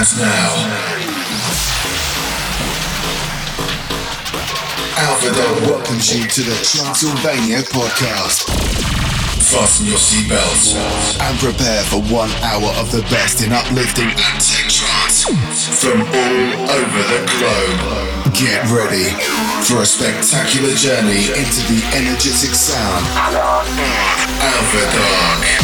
Trance now. Alpha Dog welcomes you to the Transylvania podcast. Fasten your seatbelts and prepare for one hour of the best in uplifting and tech trance from all over the globe. Get ready for a spectacular journey into the energetic sound Alpha Dog.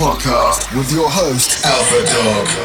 Podcast with your host, Alpha Dog.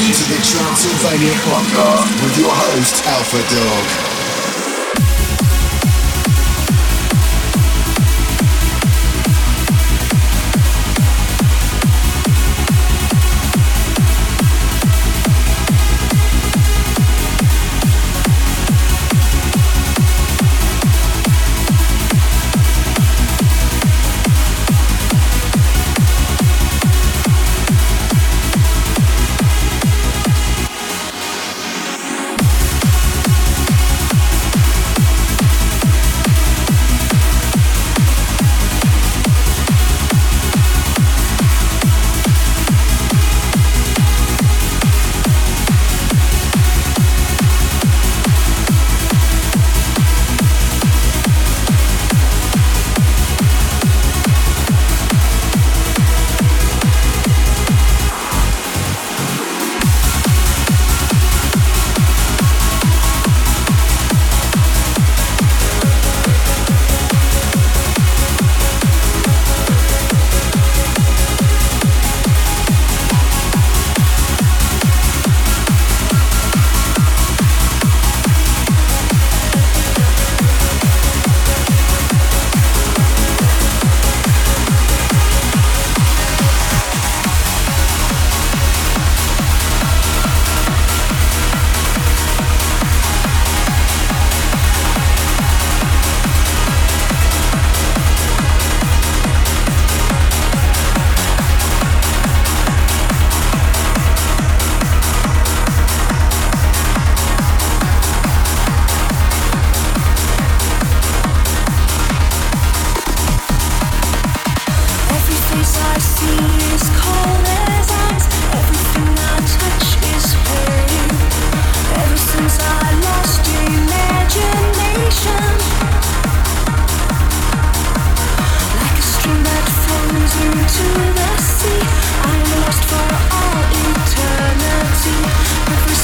To the Transylvania Podcast with your host, Alpha Dog.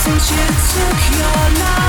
since you took your life.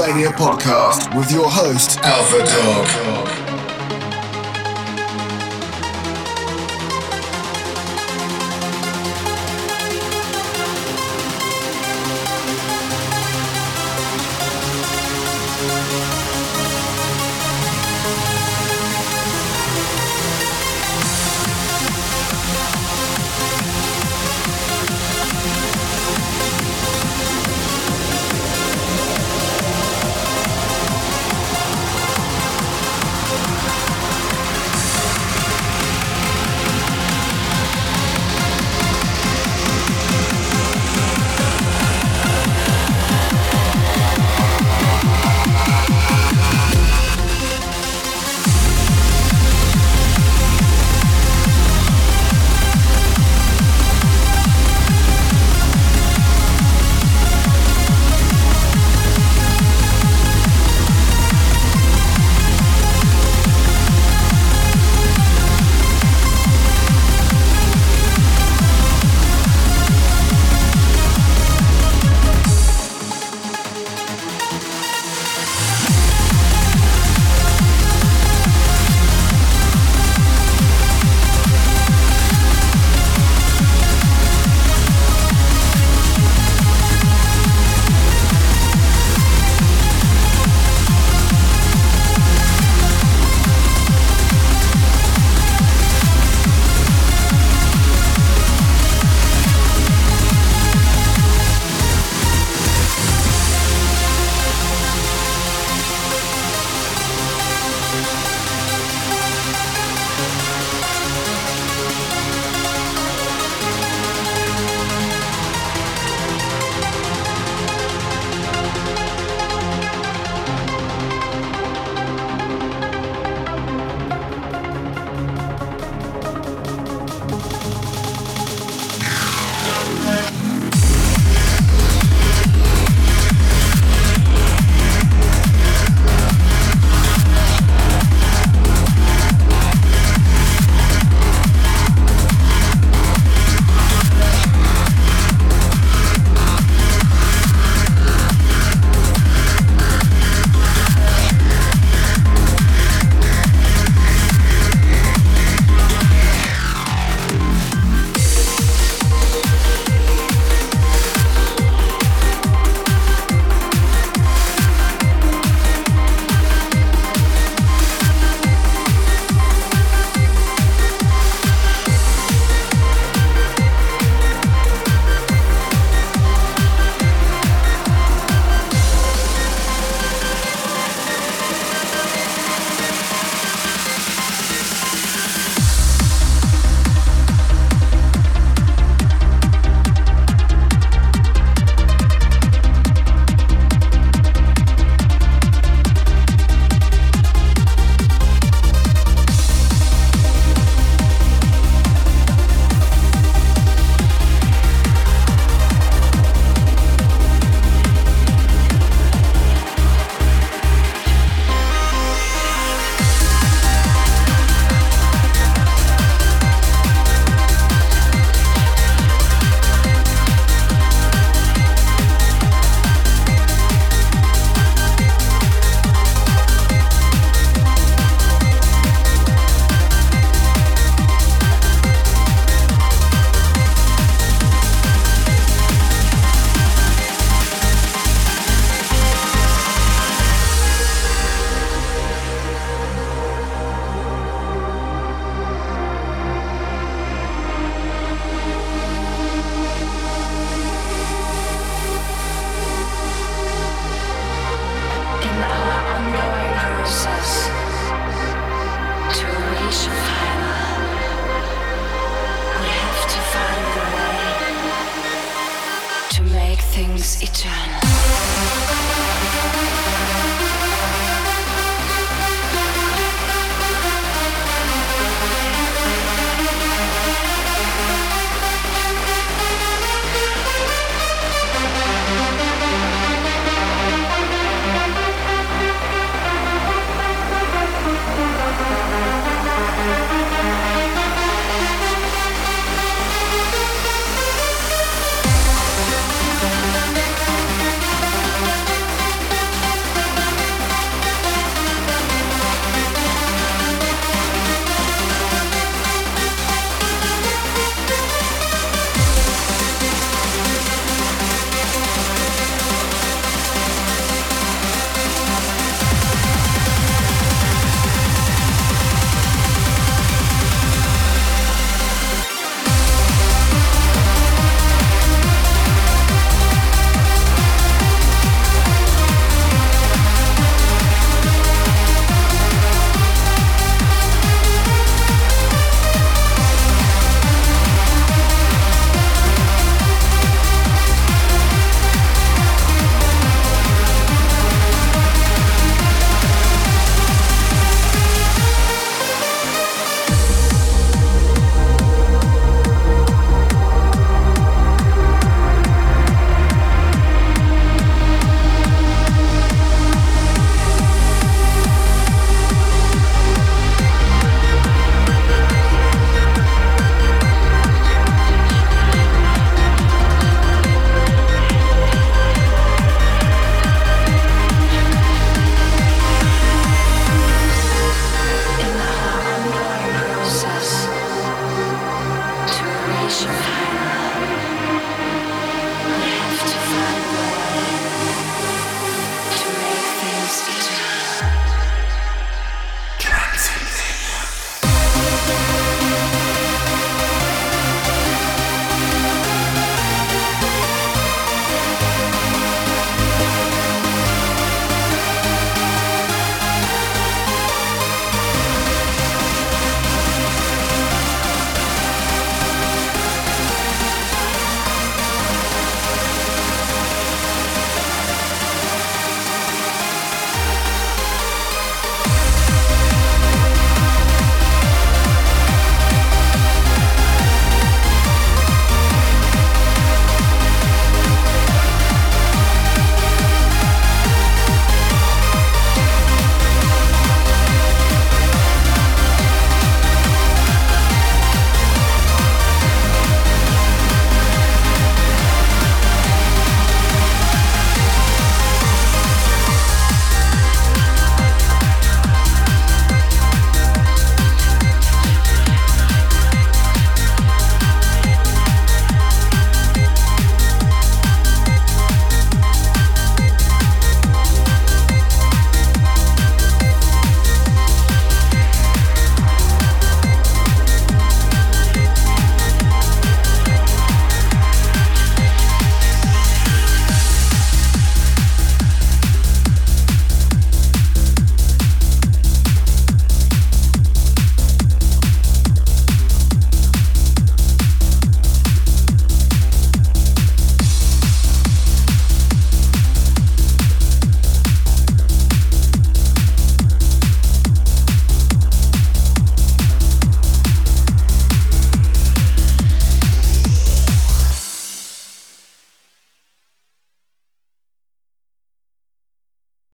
Transylvania podcast with your host, Alpha Dog.